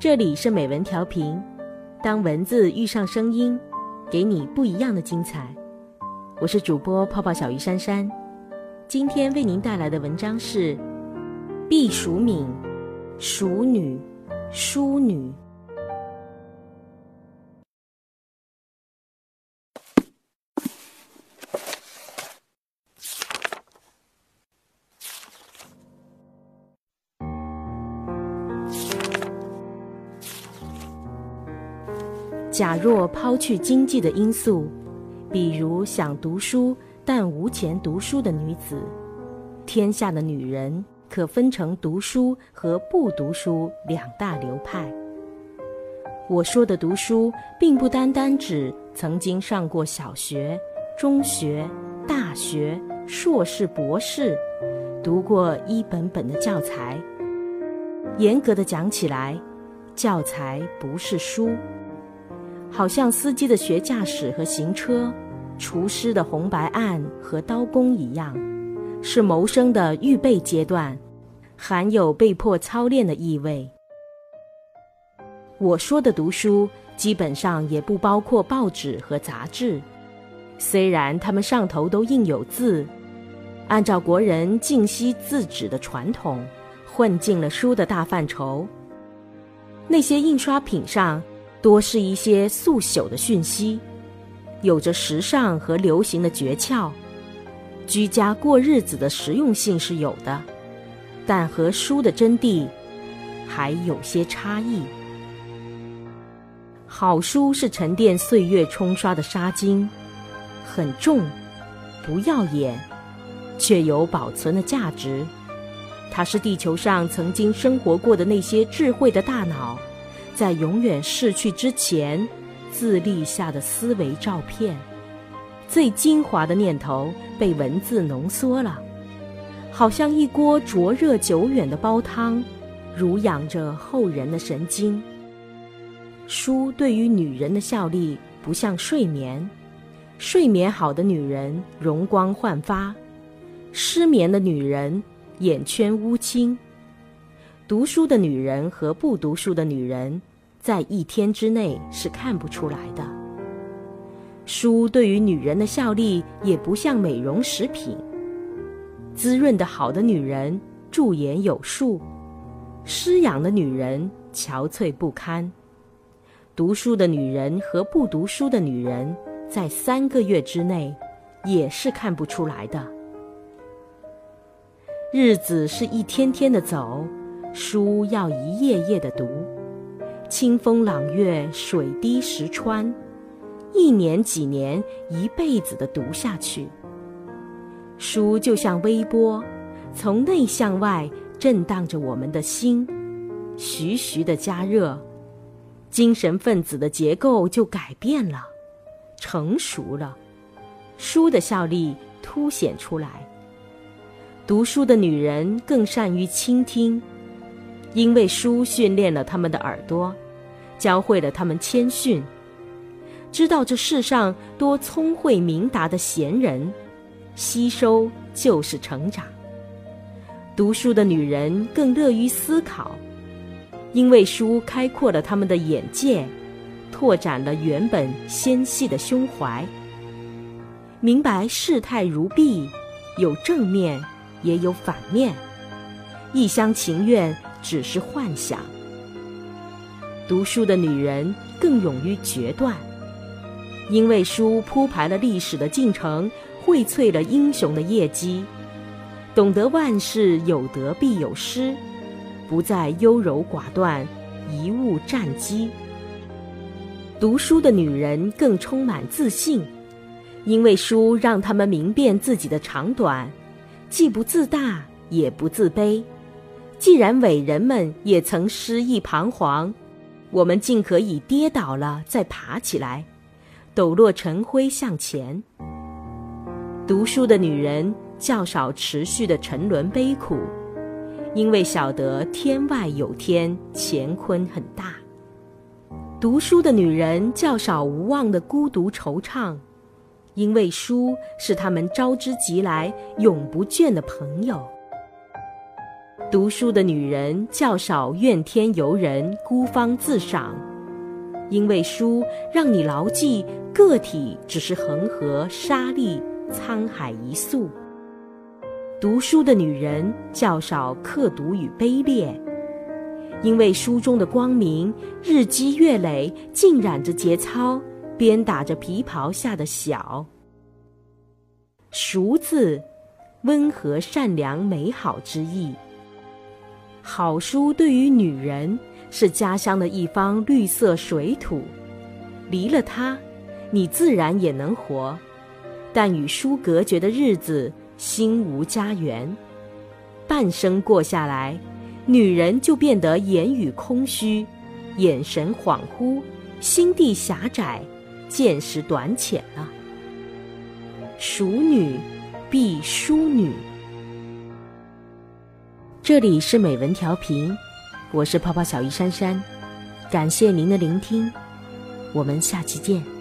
这里是美文调频，当文字遇上声音，给你不一样的精彩。我是主播泡泡小鱼珊珊，今天为您带来的文章是避暑敏，熟女，淑女。假若抛去经济的因素，比如想读书但无钱读书的女子，天下的女人可分成读书和不读书两大流派。我说的读书，并不单单指曾经上过小学、中学、大学、硕士、博士，读过一本本的教材。严格的讲起来，教材不是书。好像司机的学驾驶和行车，厨师的红白案和刀工一样，是谋生的预备阶段，含有被迫操练的意味。我说的读书，基本上也不包括报纸和杂志，虽然它们上头都印有字，按照国人敬惜字纸的传统，混进了书的大范畴。那些印刷品上。多是一些速朽的讯息，有着时尚和流行的诀窍，居家过日子的实用性是有的，但和书的真谛还有些差异。好书是沉淀岁月冲刷的沙金，很重，不耀眼，却有保存的价值。它是地球上曾经生活过的那些智慧的大脑。在永远逝去之前，自立下的思维照片，最精华的念头被文字浓缩了，好像一锅灼热久远的煲汤，濡养着后人的神经。书对于女人的效力不像睡眠，睡眠好的女人容光焕发，失眠的女人眼圈乌青。读书的女人和不读书的女人。在一天之内是看不出来的。书对于女人的效力也不像美容食品。滋润的好的女人驻颜有术，失养的女人憔悴不堪。读书的女人和不读书的女人，在三个月之内也是看不出来的。日子是一天天的走，书要一页页的读。清风朗月，水滴石穿，一年几年，一辈子的读下去。书就像微波，从内向外震荡着我们的心，徐徐的加热，精神分子的结构就改变了，成熟了，书的效力凸显出来。读书的女人更善于倾听。因为书训练了他们的耳朵，教会了他们谦逊，知道这世上多聪慧明达的贤人，吸收就是成长。读书的女人更乐于思考，因为书开阔了他们的眼界，拓展了原本纤细的胸怀，明白世态如碧，有正面也有反面，一厢情愿。只是幻想。读书的女人更勇于决断，因为书铺排了历史的进程，荟萃了英雄的业绩，懂得万事有得必有失，不再优柔寡断，贻误战机。读书的女人更充满自信，因为书让她们明辨自己的长短，既不自大，也不自卑。既然伟人们也曾失意彷徨，我们尽可以跌倒了再爬起来，抖落尘灰向前。读书的女人较少持续的沉沦悲苦，因为晓得天外有天，乾坤很大。读书的女人较少无望的孤独惆怅，因为书是他们招之即来、永不倦的朋友。读书的女人较少怨天尤人、孤芳自赏，因为书让你牢记个体只是恒河沙砾、沧海一粟。读书的女人较少刻毒与卑劣，因为书中的光明日积月累，浸染着节操，鞭打着皮袍下的小。熟字，温和、善良、美好之意。好书对于女人是家乡的一方绿色水土，离了它，你自然也能活；但与书隔绝的日子，心无家园。半生过下来，女人就变得言语空虚，眼神恍惚，心地狭窄，见识短浅了。熟女，必淑女。这里是美文调频，我是泡泡小鱼珊珊，感谢您的聆听，我们下期见。